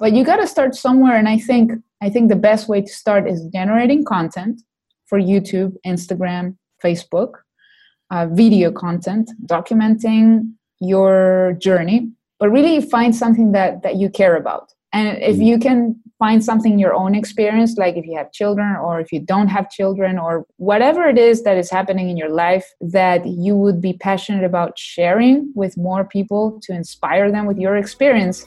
but you got to start somewhere and i think i think the best way to start is generating content for youtube instagram facebook uh, video content documenting your journey but really find something that that you care about and if mm. you can find something in your own experience like if you have children or if you don't have children or whatever it is that is happening in your life that you would be passionate about sharing with more people to inspire them with your experience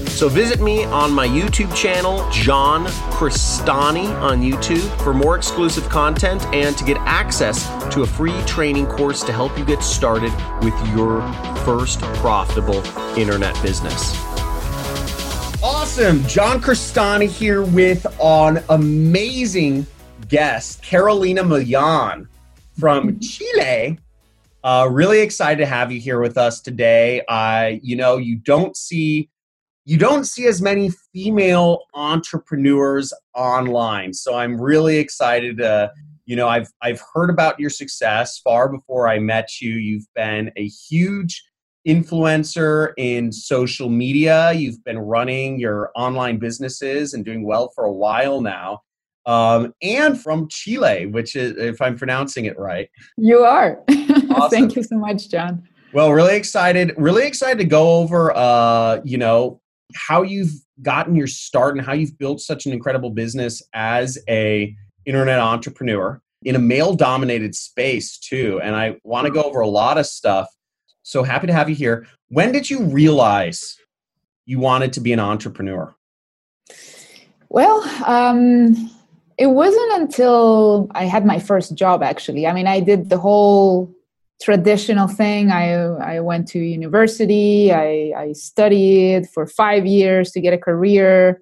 So visit me on my YouTube channel, John Crestani on YouTube, for more exclusive content and to get access to a free training course to help you get started with your first profitable internet business. Awesome. John Crestani here with an amazing guest, Carolina Millan from Chile. Uh, really excited to have you here with us today. I, you know, you don't see you don't see as many female entrepreneurs online. So I'm really excited to, you know, I've I've heard about your success far before I met you. You've been a huge influencer in social media. You've been running your online businesses and doing well for a while now. Um, and from Chile, which is, if I'm pronouncing it right. You are. Awesome. Thank you so much, John. Well, really excited, really excited to go over, uh, you know, how you've gotten your start and how you've built such an incredible business as a internet entrepreneur in a male dominated space too and i want to go over a lot of stuff so happy to have you here. When did you realize you wanted to be an entrepreneur? Well um, it wasn't until i had my first job actually. I mean i did the whole traditional thing. I I went to university. I, I studied for five years to get a career.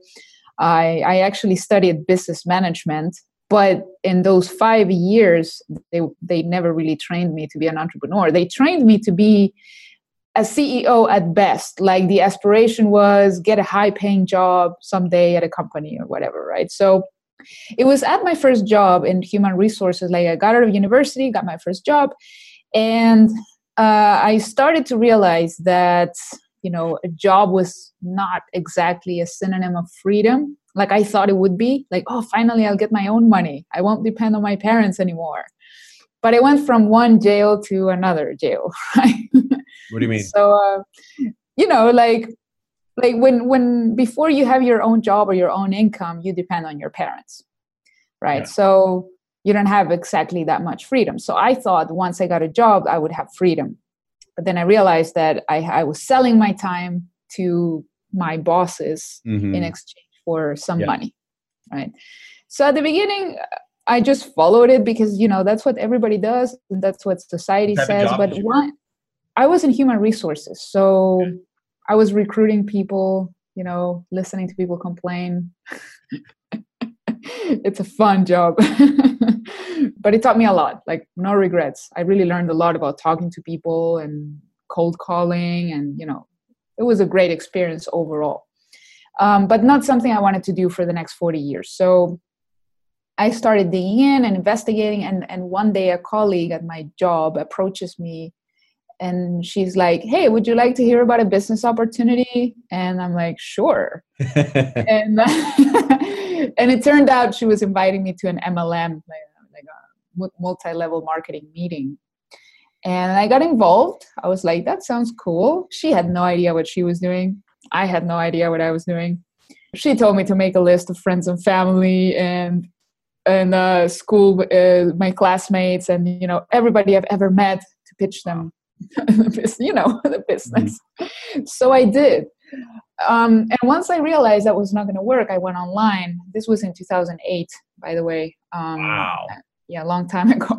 I I actually studied business management, but in those five years, they they never really trained me to be an entrepreneur. They trained me to be a CEO at best. Like the aspiration was get a high paying job someday at a company or whatever, right? So it was at my first job in human resources. Like I got out of university, got my first job, and uh, i started to realize that you know a job was not exactly a synonym of freedom like i thought it would be like oh finally i'll get my own money. I won't depend on my parents anymore. But i went from one jail to another jail right? What do you mean? So uh, you know like like when when before you have your own job or your own income you depend on your parents right? Yeah. so you don't have exactly that much freedom. So I thought once I got a job, I would have freedom. But then I realized that I, I was selling my time to my bosses mm-hmm. in exchange for some yeah. money. Right. So at the beginning, I just followed it because, you know, that's what everybody does. And that's what society says. But one, I was in human resources. So okay. I was recruiting people, you know, listening to people complain. it's a fun job. but it taught me a lot, like no regrets. I really learned a lot about talking to people and cold calling and you know, it was a great experience overall. Um, but not something I wanted to do for the next 40 years. So I started digging in and investigating and, and one day a colleague at my job approaches me and she's like, "Hey, would you like to hear about a business opportunity?" And I'm like, "Sure." and and it turned out she was inviting me to an MLM, like, like a multi-level marketing meeting. And I got involved. I was like, "That sounds cool." She had no idea what she was doing. I had no idea what I was doing. She told me to make a list of friends and family and and uh, school, uh, my classmates, and you know everybody I've ever met to pitch them you know the business mm-hmm. so i did um, and once i realized that was not going to work i went online. This was in 2008 by the way um, wow. yeah a long time ago.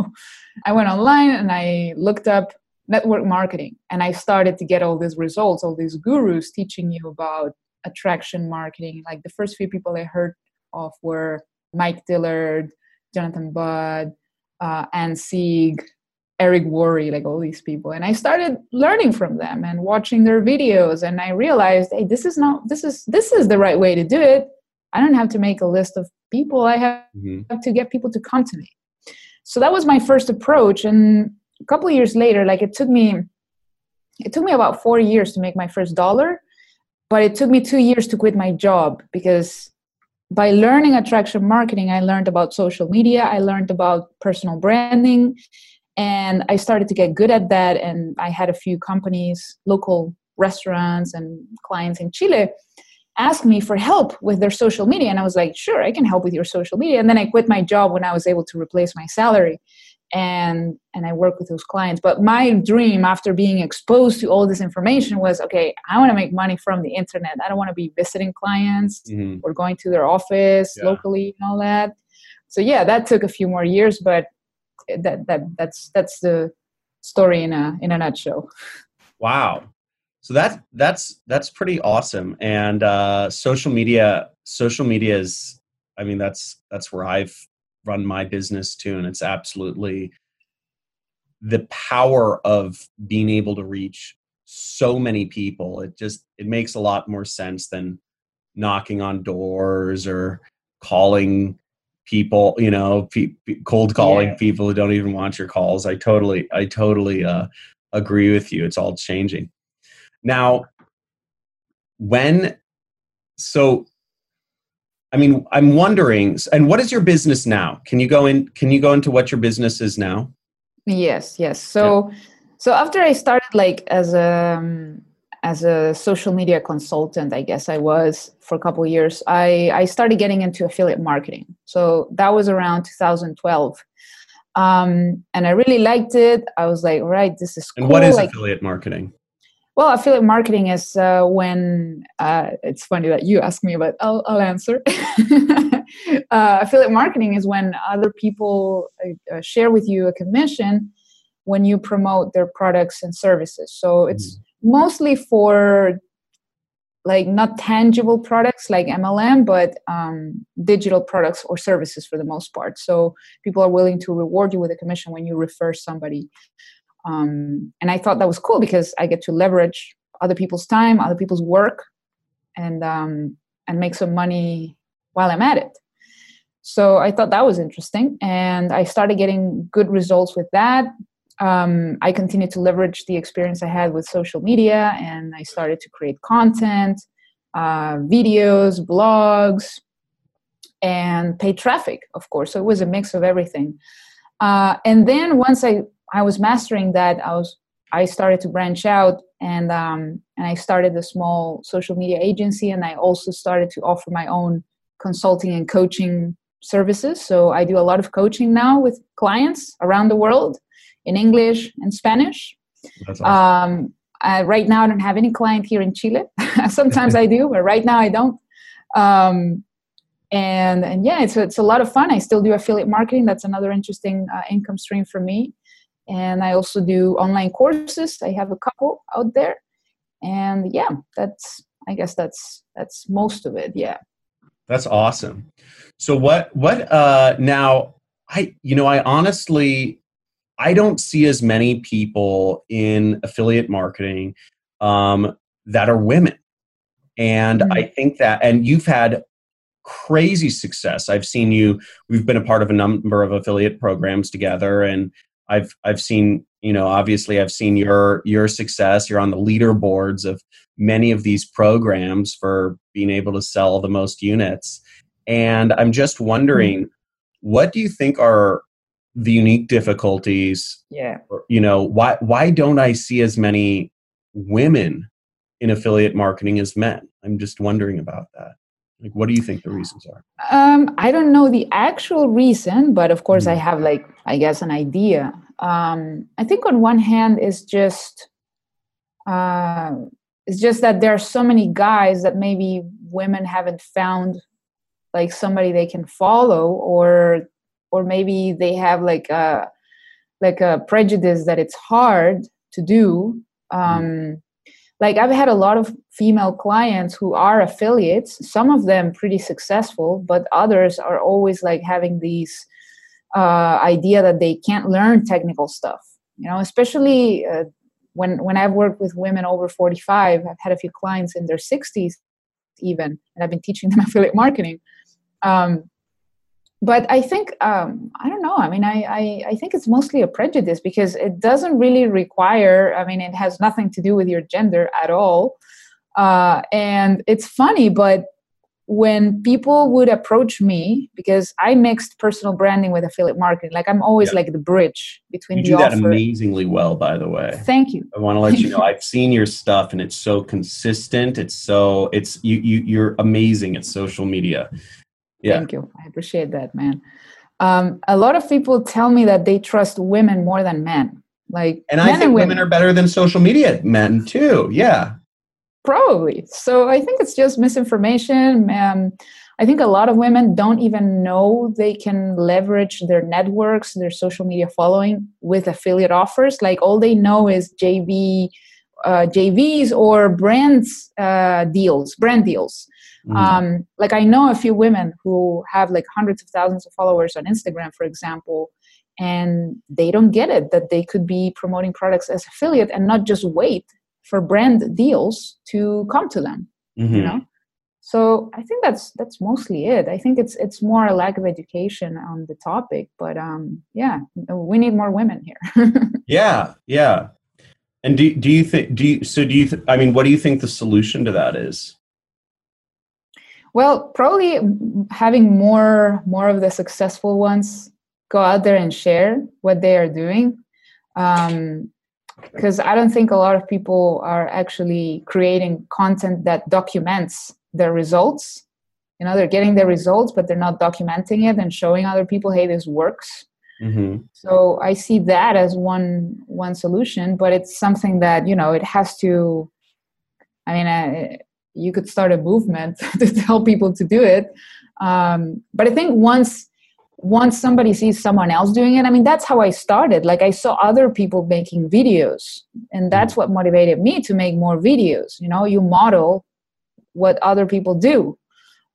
I went online and i looked up network marketing and i started to get all these results all these gurus teaching you about attraction marketing. Like the first few people i heard of were Mike Dillard, Jonathan Budd, uh, Ann Sieg, Eric Worre, like all these people. And I started learning from them and watching their videos. And I realized, hey, this is not this is this is the right way to do it. I don't have to make a list of people. I have, mm-hmm. to get people to come to me. So that was my first approach. And a couple of years later, like it took me it took me about four years to make my first dollar, but it took me two years to quit my job because by learning attraction marketing, I learned about social media, I learned about personal branding, and I started to get good at that. And I had a few companies, local restaurants, and clients in Chile ask me for help with their social media. And I was like, sure, I can help with your social media. And then I quit my job when I was able to replace my salary and and I work with those clients. But my dream after being exposed to all this information was okay, I want to make money from the internet. I don't want to be visiting clients mm-hmm. or going to their office yeah. locally and all that. So yeah, that took a few more years, but that that that's that's the story in a in a nutshell. Wow. So that that's that's pretty awesome. And uh social media social media is I mean that's that's where I've run my business too and it's absolutely the power of being able to reach so many people it just it makes a lot more sense than knocking on doors or calling people you know pe- cold calling yeah. people who don't even want your calls i totally i totally uh, agree with you it's all changing now when so I mean, I'm wondering, and what is your business now? Can you go in? Can you go into what your business is now? Yes, yes. So, yeah. so after I started like as a um, as a social media consultant, I guess I was for a couple years. I I started getting into affiliate marketing. So that was around 2012, um, and I really liked it. I was like, right, this is. Cool. And what is like, affiliate marketing? Well, affiliate marketing is uh, when uh, it's funny that you ask me, but I'll, I'll answer. uh, affiliate marketing is when other people uh, uh, share with you a commission when you promote their products and services. So it's mm-hmm. Mostly for like not tangible products like MLM, but um, digital products or services for the most part. So people are willing to reward you with a commission when you refer somebody. Um, and i thought that was cool because i get to leverage other people's time other people's work and um, and make some money while i'm at it. So i thought that was interesting and i started getting good results with that um, i continued to leverage the experience i had with social media and i started to create content uh, videos blogs and paid traffic of course. So it was a mix of everything. Uh, and then once i I was mastering that, I was I started to branch out and um, and I started a small social media agency, and I also started to offer my own consulting and coaching services. So I do a lot of coaching now with clients around the world in English and Spanish. Awesome. Um, I, right now, I don't have any client here in Chile. Sometimes I do, but right now I don't. Um, and and yeah, it's it's a lot of fun. I still do affiliate marketing. That's another interesting uh, income stream for me and i also do online courses i have a couple out there and yeah that's i guess that's that's most of it yeah that's awesome so what what uh now i you know i honestly i don't see as many people in affiliate marketing um that are women and mm-hmm. i think that and you've had crazy success i've seen you we've been a part of a number of affiliate programs together and I've I've seen you know obviously I've seen your your success. You're on the leaderboards of many of these programs for being able to sell the most units, and I'm just wondering, mm-hmm. what do you think are the unique difficulties? Yeah, you know why why don't I see as many women in affiliate marketing as men? I'm just wondering about that. Like, what do you think the reasons are? Um, I don't know the actual reason, but of course, mm. I have like, I guess, an idea. Um, I think on one hand, is just, uh, it's just that there are so many guys that maybe women haven't found like somebody they can follow, or, or maybe they have like a, like a prejudice that it's hard to do. Um, mm like i've had a lot of female clients who are affiliates some of them pretty successful but others are always like having these uh, idea that they can't learn technical stuff you know especially uh, when when i've worked with women over 45 i've had a few clients in their 60s even and i've been teaching them affiliate marketing um, but I think um, I don't know. I mean, I, I, I think it's mostly a prejudice because it doesn't really require. I mean, it has nothing to do with your gender at all. Uh, and it's funny, but when people would approach me because I mixed personal branding with affiliate marketing, like I'm always yeah. like the bridge between you the do that offer. amazingly well, by the way. Thank you. I want to let you know I've seen your stuff and it's so consistent. It's so it's you you you're amazing at social media yeah. Thank you. I appreciate that, man. Um, a lot of people tell me that they trust women more than men. Like, and I think and women. women are better than social media men too. Yeah, probably. So I think it's just misinformation. Um, I think a lot of women don't even know they can leverage their networks, their social media following with affiliate offers. Like all they know is JV, uh, JVs or brands uh, deals, brand deals. Mm. Um, like I know a few women who have like hundreds of thousands of followers on Instagram, for example, and they don't get it that they could be promoting products as affiliate and not just wait for brand deals to come to them. Mm-hmm. You know, so I think that's that's mostly it. I think it's it's more a lack of education on the topic, but um, yeah, we need more women here. yeah, yeah. And do do you think do you so do you th- I mean what do you think the solution to that is? Well, probably having more more of the successful ones go out there and share what they are doing. because um, I don't think a lot of people are actually creating content that documents their results. You know, they're getting their results, but they're not documenting it and showing other people, "Hey, this works." Mm-hmm. So I see that as one one solution, but it's something that you know it has to. I mean, uh, you could start a movement to tell people to do it. Um, but i think once once somebody sees someone else doing it i mean that's how i started. Like i saw other people making videos and that's what motivated me to make more videos. You know you model what other people do.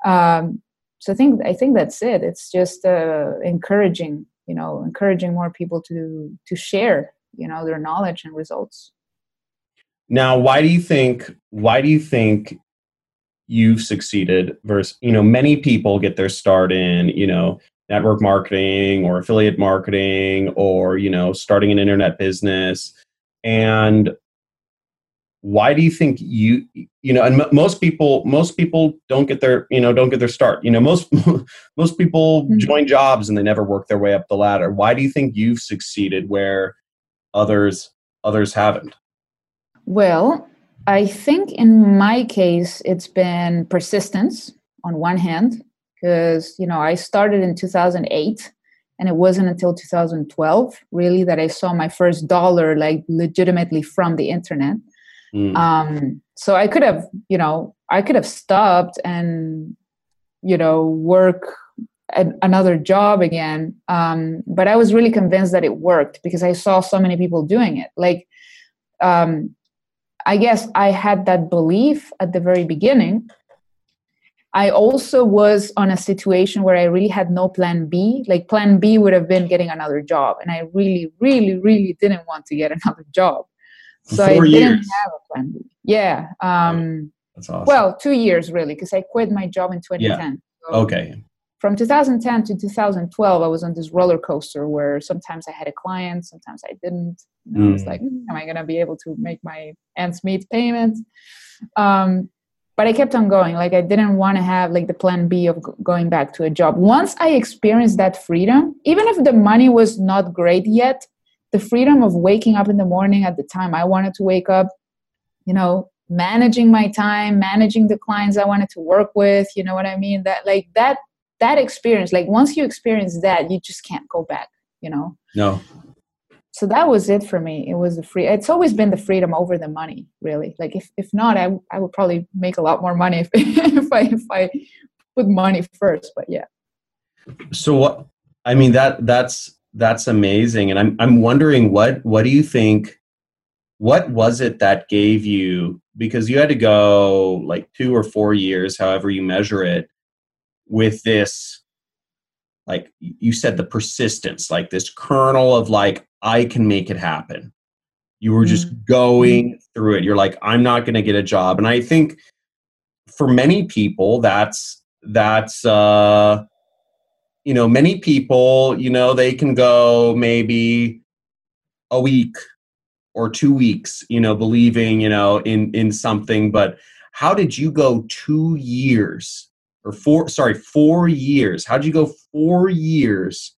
Um, so i think i think that's it. It's just uh, encouraging you know encouraging more people to to share you know their knowledge and results. Now why do you think why do you think you've succeeded versus you know many people get their start in you know network marketing or affiliate marketing or you know starting an internet business? And why do you think you you know and m- most people most people don't get their you know don't get their start you know most most people mm-hmm. join jobs and they never work their way up the ladder why do you think you've succeeded where others others haven't well I think in my case, it's been persistence on one hand, because, you know, I started in 2008 and it wasn't until 2012 really that I saw my first dollar like legitimately from the internet. Mm. Um, so I could have, you know, I could have stopped and, you know, work another job again. Um, but I was really convinced that it worked because I saw so many people doing it. Like, um, I guess I had that belief at the very beginning. I also was on a situation where I really had no plan B. Like, plan B would have been getting another job. And I really, really, really didn't want to get another job. So I years. didn't have a plan B. Yeah. Um, That's awesome. Well, two years really, because I quit my job in 2010. Yeah. So, okay from 2010 to 2012 i was on this roller coaster where sometimes i had a client sometimes i didn't know, mm. i was mm. like am i going to be able to make my ends meet payments um, but i kept on going like i didn't want to have like the plan b of going back to a job once i experienced that freedom even if the money was not great yet the freedom of waking up in the morning at the time i wanted to wake up you know managing my time managing the clients i wanted to work with you know what i mean? That like that that experience like once you experience that you just can't go back you know? No. So that was it for me. It was the free it's always been the freedom over the money really. Like if, if not I, I would probably make a lot more money if, if i if i put money first but yeah. So what i mean that that's that's amazing and i'm i'm wondering what what do you think what was it that gave you because you had to go like two or four years however you measure it with this like you said the persistence like this kernel of like i can make it happen you were just mm-hmm. going through it you're like i'm not going to get a job and i think for many people that's that's uh you know many people you know they can go maybe a week or two weeks you know believing you know in in something. But how did you go two years or four sorry four years? How did you go four years?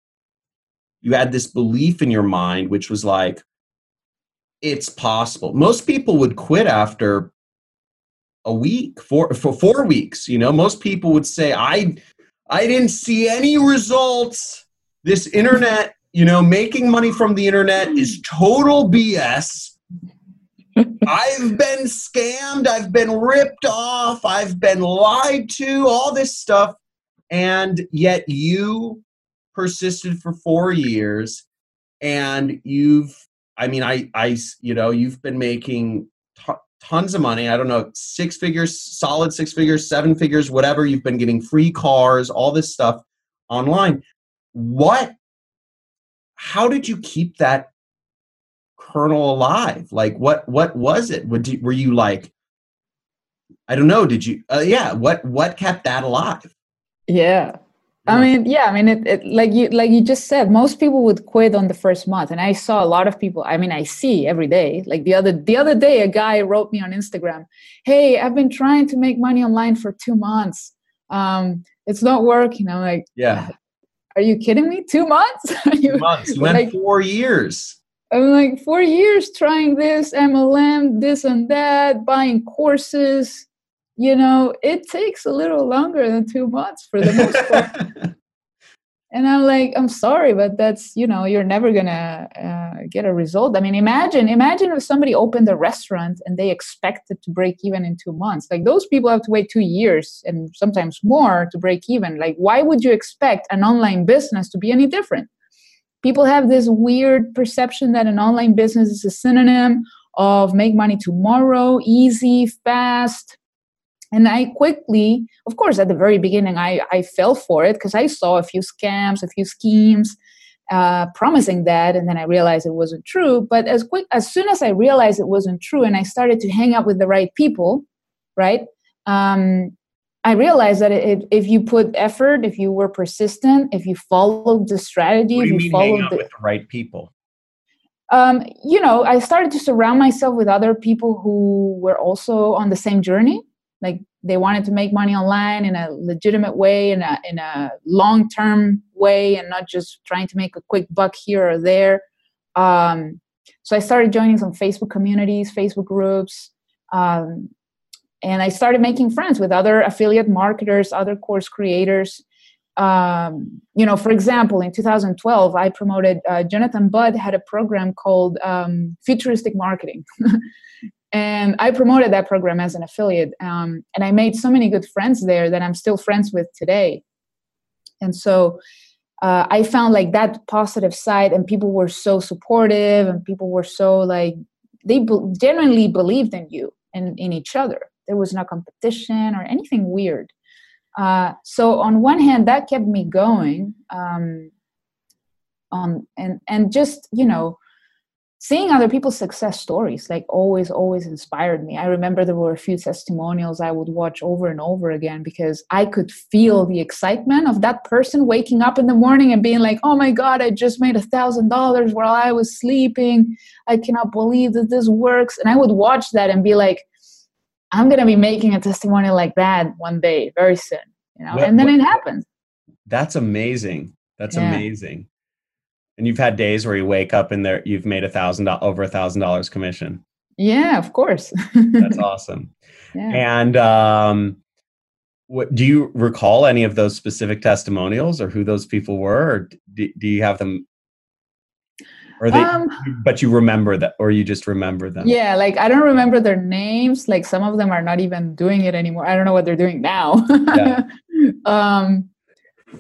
You had this belief in your mind which was like it's possible. Most people would quit after a week for for four weeks you know? Most people would say i i didn't see any results this internet you know making money from the internet is total bs I've been scammed. I've been ripped off. I've been lied to, all this stuff. And yet you persisted for four years and you've, I mean, I, I, you know, you've been making t- tons of money. I don't know, six figures, solid six figures, seven figures, whatever. You've been getting free cars, all this stuff online. What, how did you keep that kernel alive? Like what what was it? Would you, were you like I don't know, did you uh, yeah, what what kept that alive? Yeah. I mean, yeah, I mean, it, it, like you, like you just said, most people would quit on the first month, and I saw a lot of people. I mean, I see every day. Like the other, the other day, a guy wrote me on Instagram, "Hey, I've been trying to make money online for two months. Um, it's not working." I'm like, "Yeah, are you kidding me? Two months? two months? You went like, four years." I'm like four years trying this MLM, this and that, buying courses. You know, it takes a little longer than two months for the most part. and I'm like, I'm sorry, but that's you know, you're never gonna uh, get a result. I mean, imagine, imagine if somebody opened a restaurant and they expected to break even in two months. Like those people have to wait two years and sometimes more to break even. Like, why would you expect an online business to be any different? people have this weird perception that an online business is a synonym of make money tomorrow, easy, fast. And I quickly, of course, at the very beginning, I, I fell for it because I saw a few scams, a few schemes uh, promising that, and then I realized it wasn't true. But as quick as soon as I realized it wasn't true, and I started to hang out with the right people, right? Um, I realized that if, if you put effort, if you were persistent, if you followed the strategy, if you, you followed the, with the right people. Um, you know, I started to surround myself with other people who were also on the same journey. Like they wanted to make money online in a legitimate way, in a in a long term way, and not just trying to make a quick buck here or there. Um, so I started joining some Facebook communities, Facebook groups. Um, and I started making friends with other affiliate marketers, other course creators. Um, you know, for example, in 2012, I promoted uh, Jonathan Budd had a program called um, Futuristic Marketing. and I promoted that program as an affiliate. Um, and I made so many good friends there that I'm still friends with today. And so uh, I found like that positive side, and people were so supportive, and people were so like, they be- genuinely believed in you and in each other there was no competition or anything weird uh, so on one hand that kept me going um, on and and just you know seeing other people's success stories like always always inspired me i remember there were a few testimonials i would watch over and over again because i could feel the excitement of that person waking up in the morning and being like oh my god i just made a thousand dollars while i was sleeping i cannot believe that this works and i would watch that and be like I'm going to be making a testimonial like that one day, very soon, you know, what, and then what, it happens. That's amazing. That's yeah. amazing. And you've had days where you wake up and there you've made a thousand over a thousand dollars commission. Yeah, of course. That's awesome. Yeah. And um, what do you recall any of those specific testimonials or who those people were, or do, do you have them or they um, but you remember that or you just remember them yeah like i don't remember their names like some of them are not even doing it anymore i don't know what they're doing now yeah. um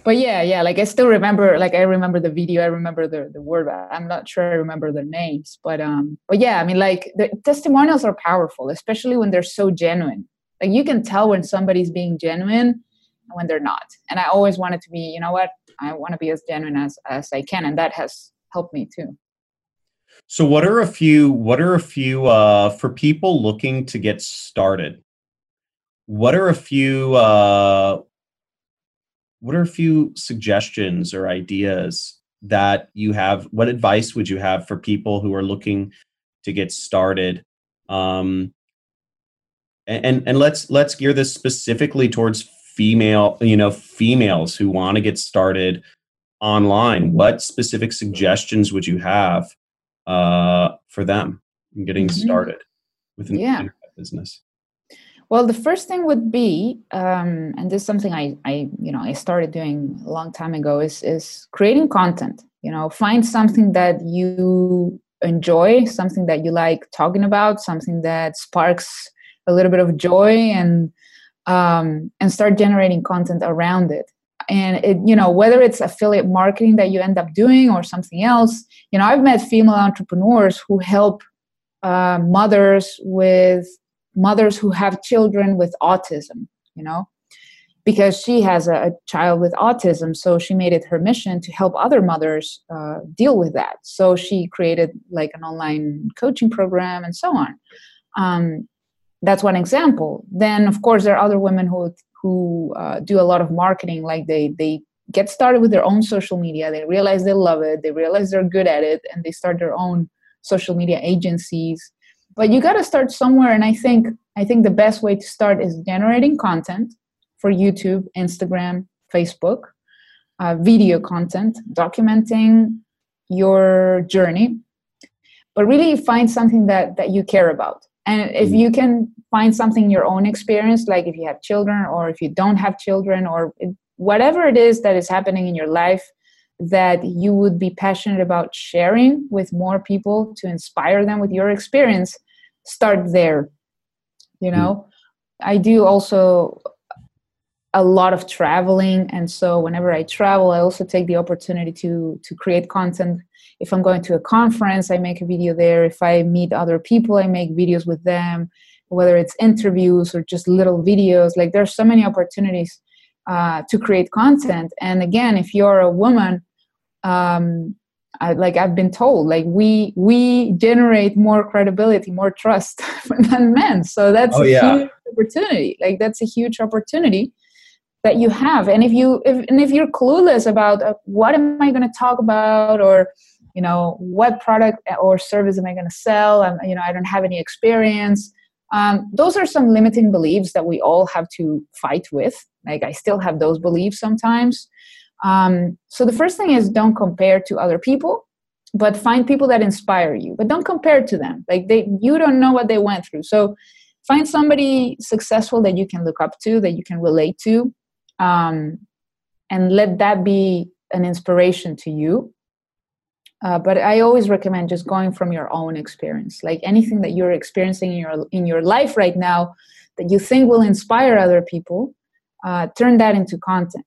but yeah, yeah, like I still remember, like I remember the video, I remember the the word. I'm not sure I remember the names, but um, but yeah, I mean, like the testimonials are powerful, especially when they're so genuine. Like you can tell when somebody's being genuine and when they're not. And I always wanted to be, you know what, I want to be as genuine as as I can, and that has helped me too. So, what are a few? What are a few uh, for people looking to get started? What are a few? Uh, what are a few suggestions or ideas that you have? What advice would you have for people who are looking to get started? Um, and and let's let's gear this specifically towards female, you know, females who want to get started online. What specific suggestions would you have uh, for them in getting mm-hmm. started with an yeah. internet business? Well, the first thing would be, um, and this is something I, I, you know, I started doing a long time ago, is is creating content. You know, find something that you enjoy, something that you like talking about, something that sparks a little bit of joy, and um, and start generating content around it. And it, you know, whether it's affiliate marketing that you end up doing or something else, you know, I've met female entrepreneurs who help uh, mothers with mothers who have children with autism, you know, because she has a, a, child with autism. So she made it her mission to help other mothers uh, deal with that. So she created like an online coaching program and so on. Um, that's one example. Then, of course, there are other women who who uh, do a lot of marketing. Like they they get started with their own social media. They realize they love it. They realize they're good at it, and they start their own social media agencies but you got to start somewhere and i think i think the best way to start is generating content for youtube instagram facebook uh, video content documenting your journey. But really find something that that you care about. And if you can find something in your own experience like if you have children or if you don't have children or whatever it is that is happening in your life that you would be passionate about sharing with more people to inspire them with your experience start there you know? Mm. i do also a lot of traveling and so whenever i travel i also take the opportunity to to create content. If i'm going to a conference i make a video there. If i meet other people i make videos with them whether it's interviews or just little videos. Like there's so many opportunities uh, to create content. And again if you're a woman um, I, like I've been told, like we we generate more credibility, more trust than men. So that's oh, a yeah. huge opportunity. Like that's a huge opportunity that you have. And if you if, and if you're clueless about uh, what am I going to talk about, or you know what product or service am I going to sell, and you know I don't have any experience. Um, those are some limiting beliefs that we all have to fight with. Like I still have those beliefs sometimes. Um, so the first thing is don't compare to other people, but find people that inspire you. But don't compare to them. Like they, you don't know what they went through. So find somebody successful that you can look up to, that you can relate to, um, and let that be an inspiration to you. Uh, but I always recommend just going from your own experience. Like anything that you're experiencing in your in your life right now that you think will inspire other people, uh, turn that into content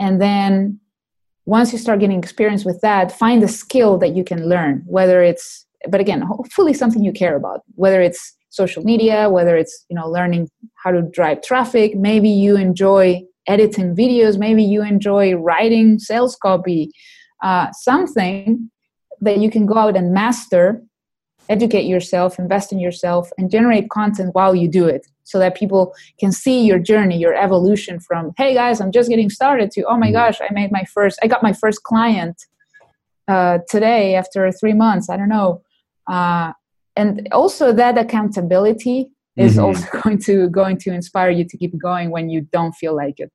and then once you start getting experience with that find a skill that you can learn whether it's but again hopefully something you care about whether it's social media whether it's you know learning how to drive traffic. Maybe you enjoy editing videos. Maybe you enjoy writing sales copy uh, something that you can go out and master educate yourself invest in yourself and generate content while you do it so that people can see your journey your evolution from hey guys i'm just getting started to oh my mm-hmm. gosh i made my first i got my first client uh, today after three months i don't know uh, and also that accountability is mm-hmm. also going to going to inspire you to keep going when you don't feel like it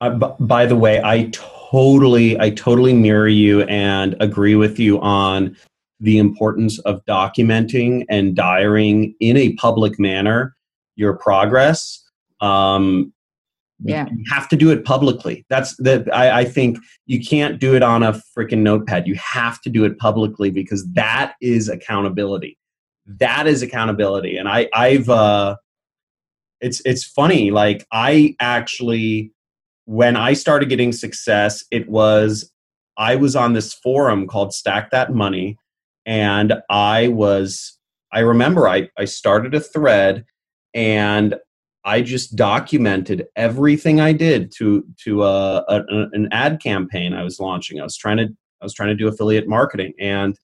uh, b- by the way i totally i totally mirror you and agree with you on the importance of documenting and diarying in a public manner your progress um, yeah. you have to do it publicly. That's that I, I think you can't do it on a freaking notepad. You have to do it publicly because that is accountability. That is accountability. And i i've uh it's it's funny like i actually when I started getting success, it was I was on this forum called Stack That Money, and I was I remember I I started a thread and I just documented everything I did to to uh, a, an ad campaign I was launching. I was trying to I was trying to do affiliate marketing, and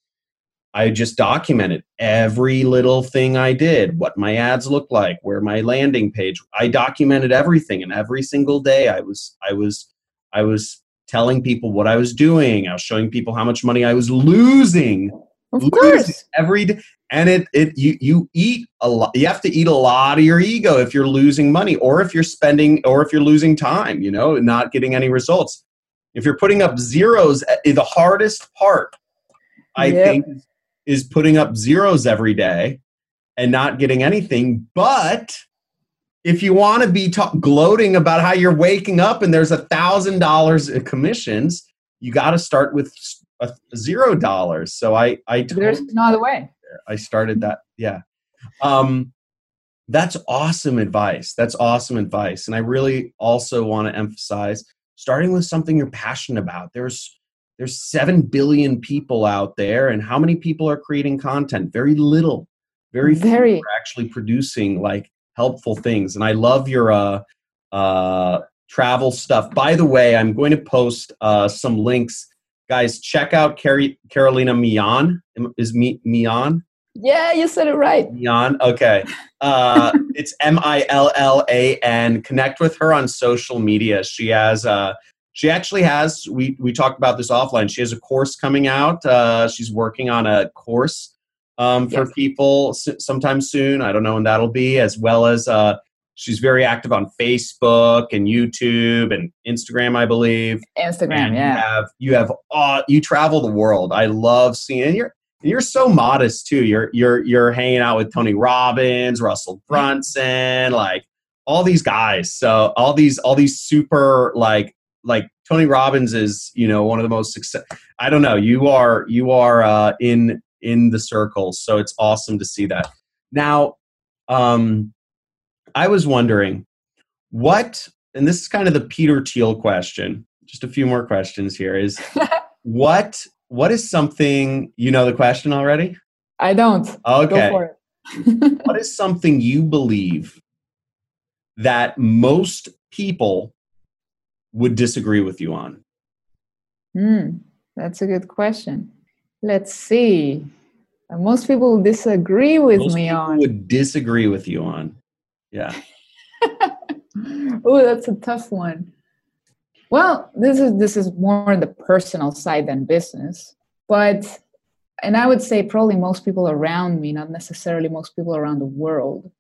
I just documented every little thing I did, what my ads looked like, where my landing page. I documented everything, and every single day I was I was I was telling people what I was doing. I was showing people how much money I was losing. Of course, every day. And it it you you eat a lot. You have to eat a lot of your ego if you're losing money, or if you're spending, or if you're losing time. You know, not getting any results. If you're putting up zeros, eh, the hardest part, I yep. think, is putting up zeros every day and not getting anything. But if you want to be ta- gloating about how you're waking up and there's a thousand dollars in commissions, you got to start with a zero dollars. So I, I totally, there's no other way. I started that. Yeah. Um, that's awesome advice. That's awesome advice. And I really also want to emphasize starting with something you're passionate about. There's there's 7 billion people out there and how many people are creating content very little very very actually producing like helpful things and i love your uh uh travel stuff by the way i'm going to post uh some links guys check out Carrie, carolina mian. Is Mi, mian? Yeah you said it right. Mian? Okay. Uh it's m-i-l-l-a-n connect with her on social media. She has uh she actually has we we talked about this offline. She has a course coming out uh, she's working on a course um, for yes. people s- sometime soon. I don't know when that'll be as well as uh, she's very active on facebook and youtube and instagram i believe instagram and yeah you have you have uh, you travel the world i love seeing and you're you're so modest too you're you're you're hanging out with tony robbins russell brunson like all these guys so all these all these super like like Tony Robbins is, you know, one of the most success. I don't know. You are you are uh, in in the circles, so it's awesome to see that. Now, um, I was wondering what, and this is kind of the Peter Thiel question. Just a few more questions here. Is what what is something you know the question already? I don't. Okay. what is something you believe that most people would disagree with you on? Hmm, that's a good question. Let's see. Most people disagree with Most me on. Would disagree with you on. Yeah. oh, that's a tough one. Well, this is this is more on the personal side than business, but and I would say probably most people around me, not necessarily most people around the world.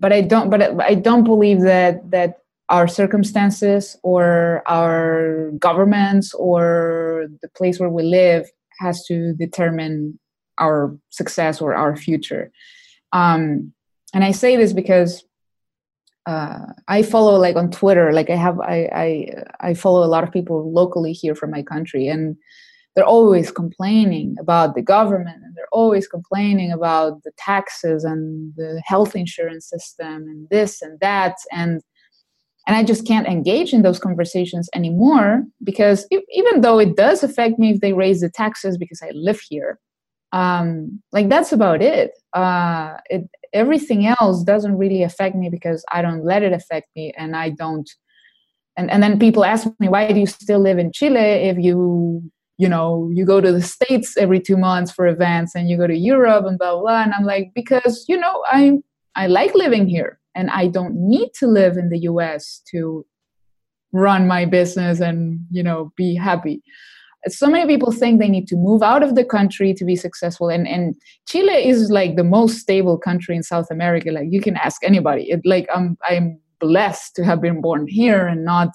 But I don't. But I don't believe that that our circumstances or our governments or the place where we live has to determine our success or our future. Um, and I say this because uh, I follow like on Twitter, like I have, I, I, I follow a lot of people locally here from my country, and they're always complaining about the government, and they're always complaining about the taxes and the health insurance system, and this and that, and and i just can't engage in those conversations anymore because even though it does affect me if they raise the taxes because i live here um, like that's about it. Uh, it everything else doesn't really affect me because i don't let it affect me and i don't and, and then people ask me why do you still live in chile if you you know you go to the states every two months for events and you go to europe and blah blah, blah. and i'm like because you know i i like living here and I don't need to live in the US to run my business and you know be happy so many people think they need to move out of the country to be successful and and chile is like the most stable country in south america like you can ask anybody it like i'm i'm blessed to have been born here and not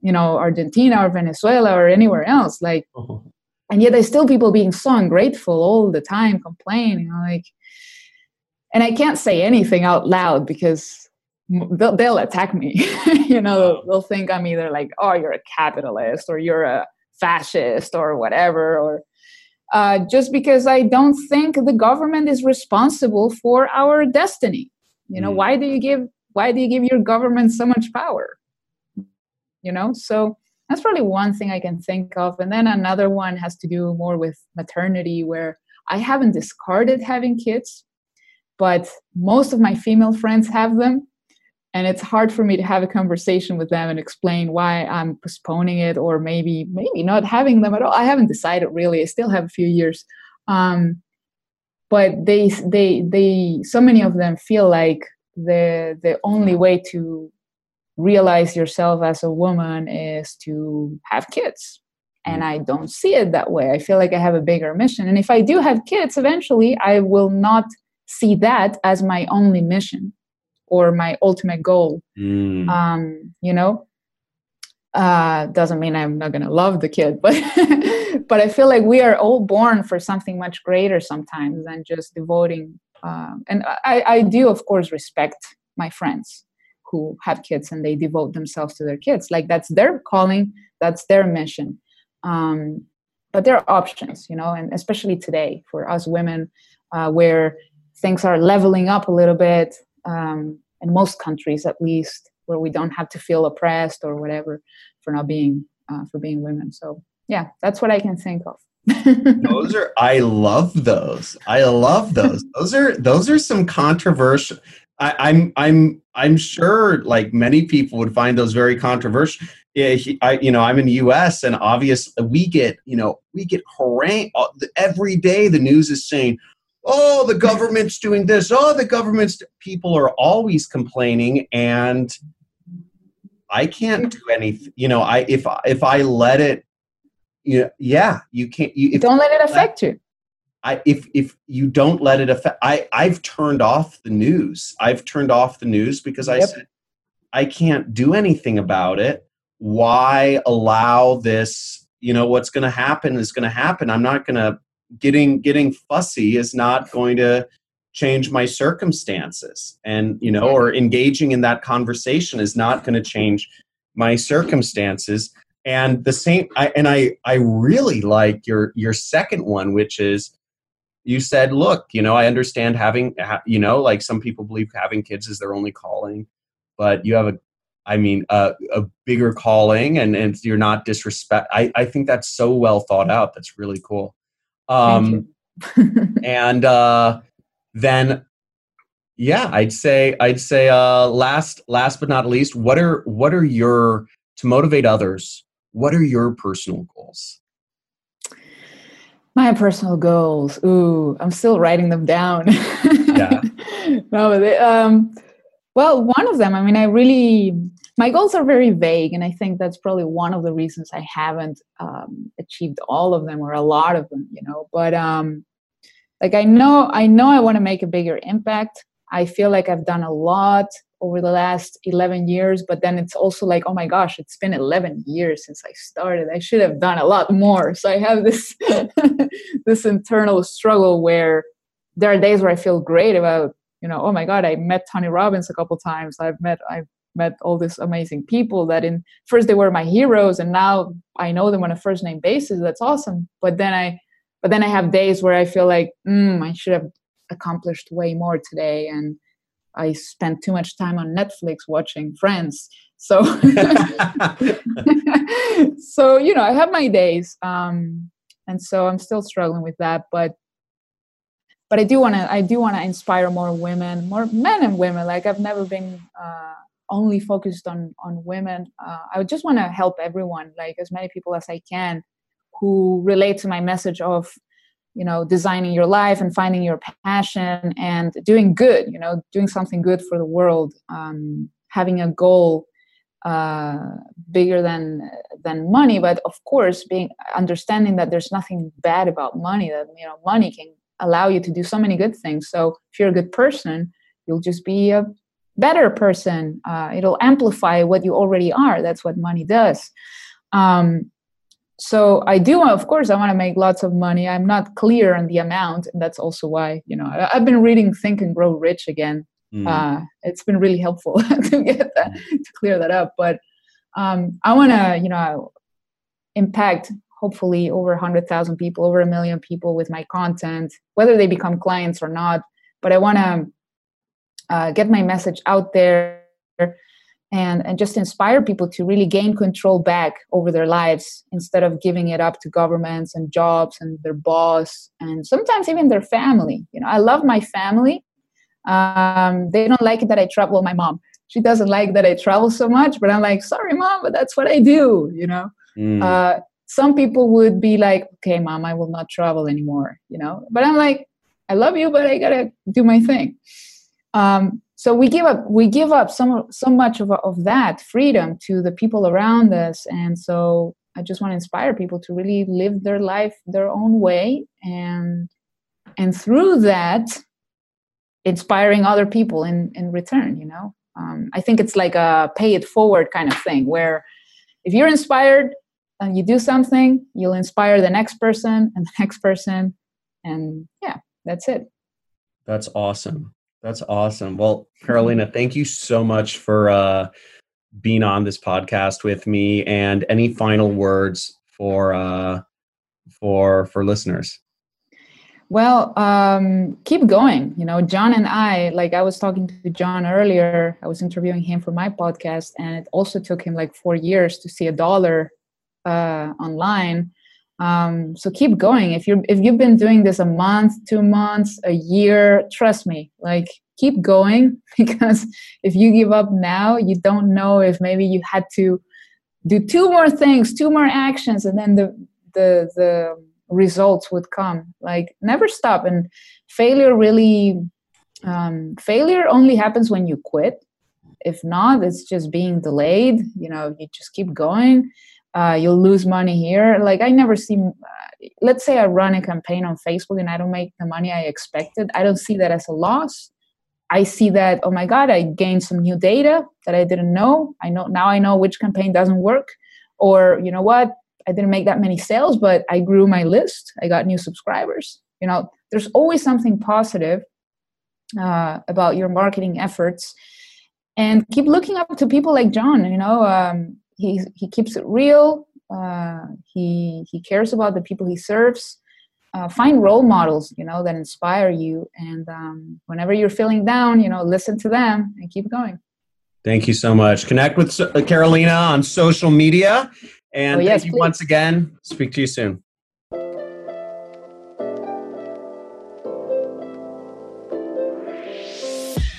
you know argentina or venezuela or anywhere else like uh-huh. and yet there's still people being so ungrateful all the time complaining like and I can't say anything out loud because they'll, they'll attack me. you know, they'll think I'm either like, oh, you're a capitalist or you're a fascist or whatever, or uh, just because I don't think the government is responsible for our destiny. You know, mm. why do you give why do you give your government so much power? you know so that's probably one thing i can think of and then another one has to do more with maternity where i haven't discarded having kids but most of my female friends have them and it's hard for me to have a conversation with them and explain why i'm postponing it or maybe maybe not having them at all. I haven't decided really. I still have a few years. Um, but they they they so many of them feel like the the only way to realize yourself as a woman is to have kids. And i don't see it that way. I feel like i have a bigger mission. And if i do have kids eventually i will not see that as my only mission or my ultimate goal mm. um you know? Uh doesn't mean i'm not gonna love the kid but but i feel like we are all born for something much greater sometimes than just devoting um, and I, I do of course respect my friends who have kids and they devote themselves to their kids. Like that's their calling that's their mission. Um, but there are options you know and especially today for us women uh, where things are leveling up a little bit um, in most countries at least where we don't have to feel oppressed or whatever for not being uh, for being women so yeah that's what i can think of those are i love those i love those those are those are some controversial I, I'm I'm I'm sure like many people would find those very controversial. Yeah, I you know I'm in the U.S. and obviously we get you know we get harangued uh, every day. The news is saying, "Oh, the government's doing this. Oh, the government's." People are always complaining, and I can't do anything. You know, I if if I let it, you know, yeah, you can't. You, don't let it affect you. I, if if you don't let it affect, I I've turned off the news. I've turned off the news because I yep. said I can't do anything about it. Why allow this? You know what's going to happen is going to happen. I'm not going to getting getting fussy is not going to change my circumstances, and you know, or engaging in that conversation is not going to change my circumstances. And the same, I, and I I really like your your second one, which is you said, look, you know, I understand having, you know, like some people believe having kids is their only calling, but you have a, I mean, a, a bigger calling and, and you're not disrespect. I, I think that's so well thought out. That's really cool. Um, and uh, then, yeah, I'd say, I'd say, uh, last, last but not least, what are, what are your, to motivate others, what are your personal goals? my personal goals. Ooh i'm still writing them down. Yeah. No they, um, well one of them i mean i really my goals are very vague and i think that's probably one of the reasons i haven't um, achieved all of them or a lot of them you know? But um like i know i know i want to make a bigger impact. I feel like i've done a lot over the last 11 years but then it's also like oh my gosh it's been 11 years since i started. I should have done a lot more. So i have this this internal struggle where there are days where i feel great about you know oh my god i met tony robbins a couple times. I've met i've met all these amazing people that in first they were my heroes and now i know them on a first name basis that's awesome but then i but then i have days where i feel like mm, i should have accomplished way more today and I spent too much time on Netflix watching Friends. So, so you know, I have my days, um, and so I'm still struggling with that. But, but I do want to, I do want to inspire more women, more men and women. Like I've never been uh, only focused on on women. Uh, I just want to help everyone, like as many people as I can, who relate to my message of you know designing your life and finding your passion and doing good you know doing something good for the world um, having a goal uh, bigger than than money but of course being understanding that there's nothing bad about money that you know money can allow you to do so many good things so if you're a good person you'll just be a better person uh, it'll amplify what you already are. That's what money does. Um, so i do of course i want to make lots of money. I'm not clear on the amount and that's also why you know I, have been reading think and grow rich again. Mm. uh, it's been really helpful to get that to clear that up but um, i want to you know impact hopefully over 100000 people over a million people with my content whether they become clients or not but i want to uh, get my message out there and and just inspire people to really gain control back over their lives instead of giving it up to governments and jobs and their boss and sometimes even their family. You know i love my family. Um, they don't like it that i travel. Well, my mom she doesn't like that i travel so much but i'm like sorry mom but that's what i do you know? Mm. uh, some people would be like okay mom i will not travel anymore you know? But i'm like i love you but i gotta do my thing um, so we give up we give up some so much of, of that freedom to the people around us. And so i just want to inspire people to really live their life their own way. And and through that inspiring other people in in return you know? Um, i think it's like a pay it forward kind of thing where if you're inspired and you do something you'll inspire the next person and the next person. And yeah that's it. That's awesome that's awesome. Well, Carolina, thank you so much for uh, being on this podcast with me. And any final words for uh, for for listeners? Well, um, keep going. You know, John and I, like I was talking to John earlier, I was interviewing him for my podcast, and it also took him like four years to see a dollar uh, online um, so keep going. If you're if you've been doing this a month two months a year trust me like keep going. Because if you give up now you don't know if maybe you had to do two more things two more actions and then the the the results would come. Like never stop. And failure really um, failure only happens when you quit. If not it's just being delayed. You know you just keep going uh, you'll lose money here. Like I never see. Let's say I run a campaign on Facebook and I don't make the money I expected. I don't see that as a loss. I see that oh my god, I gained some new data that I didn't know. I know now I know which campaign doesn't work, or you know what, I didn't make that many sales, but I grew my list. I got new subscribers. You know, there's always something positive uh, about your marketing efforts, and keep looking up to people like John. You know. Um, he he keeps it real. Uh, he he cares about the people he serves. Uh, find role models, you know, that inspire you. And um, whenever you're feeling down, you know, listen to them and keep going. Thank you so much. Connect with uh, Carolina on social media. And oh, yes, thank you please. once again. Speak to you soon.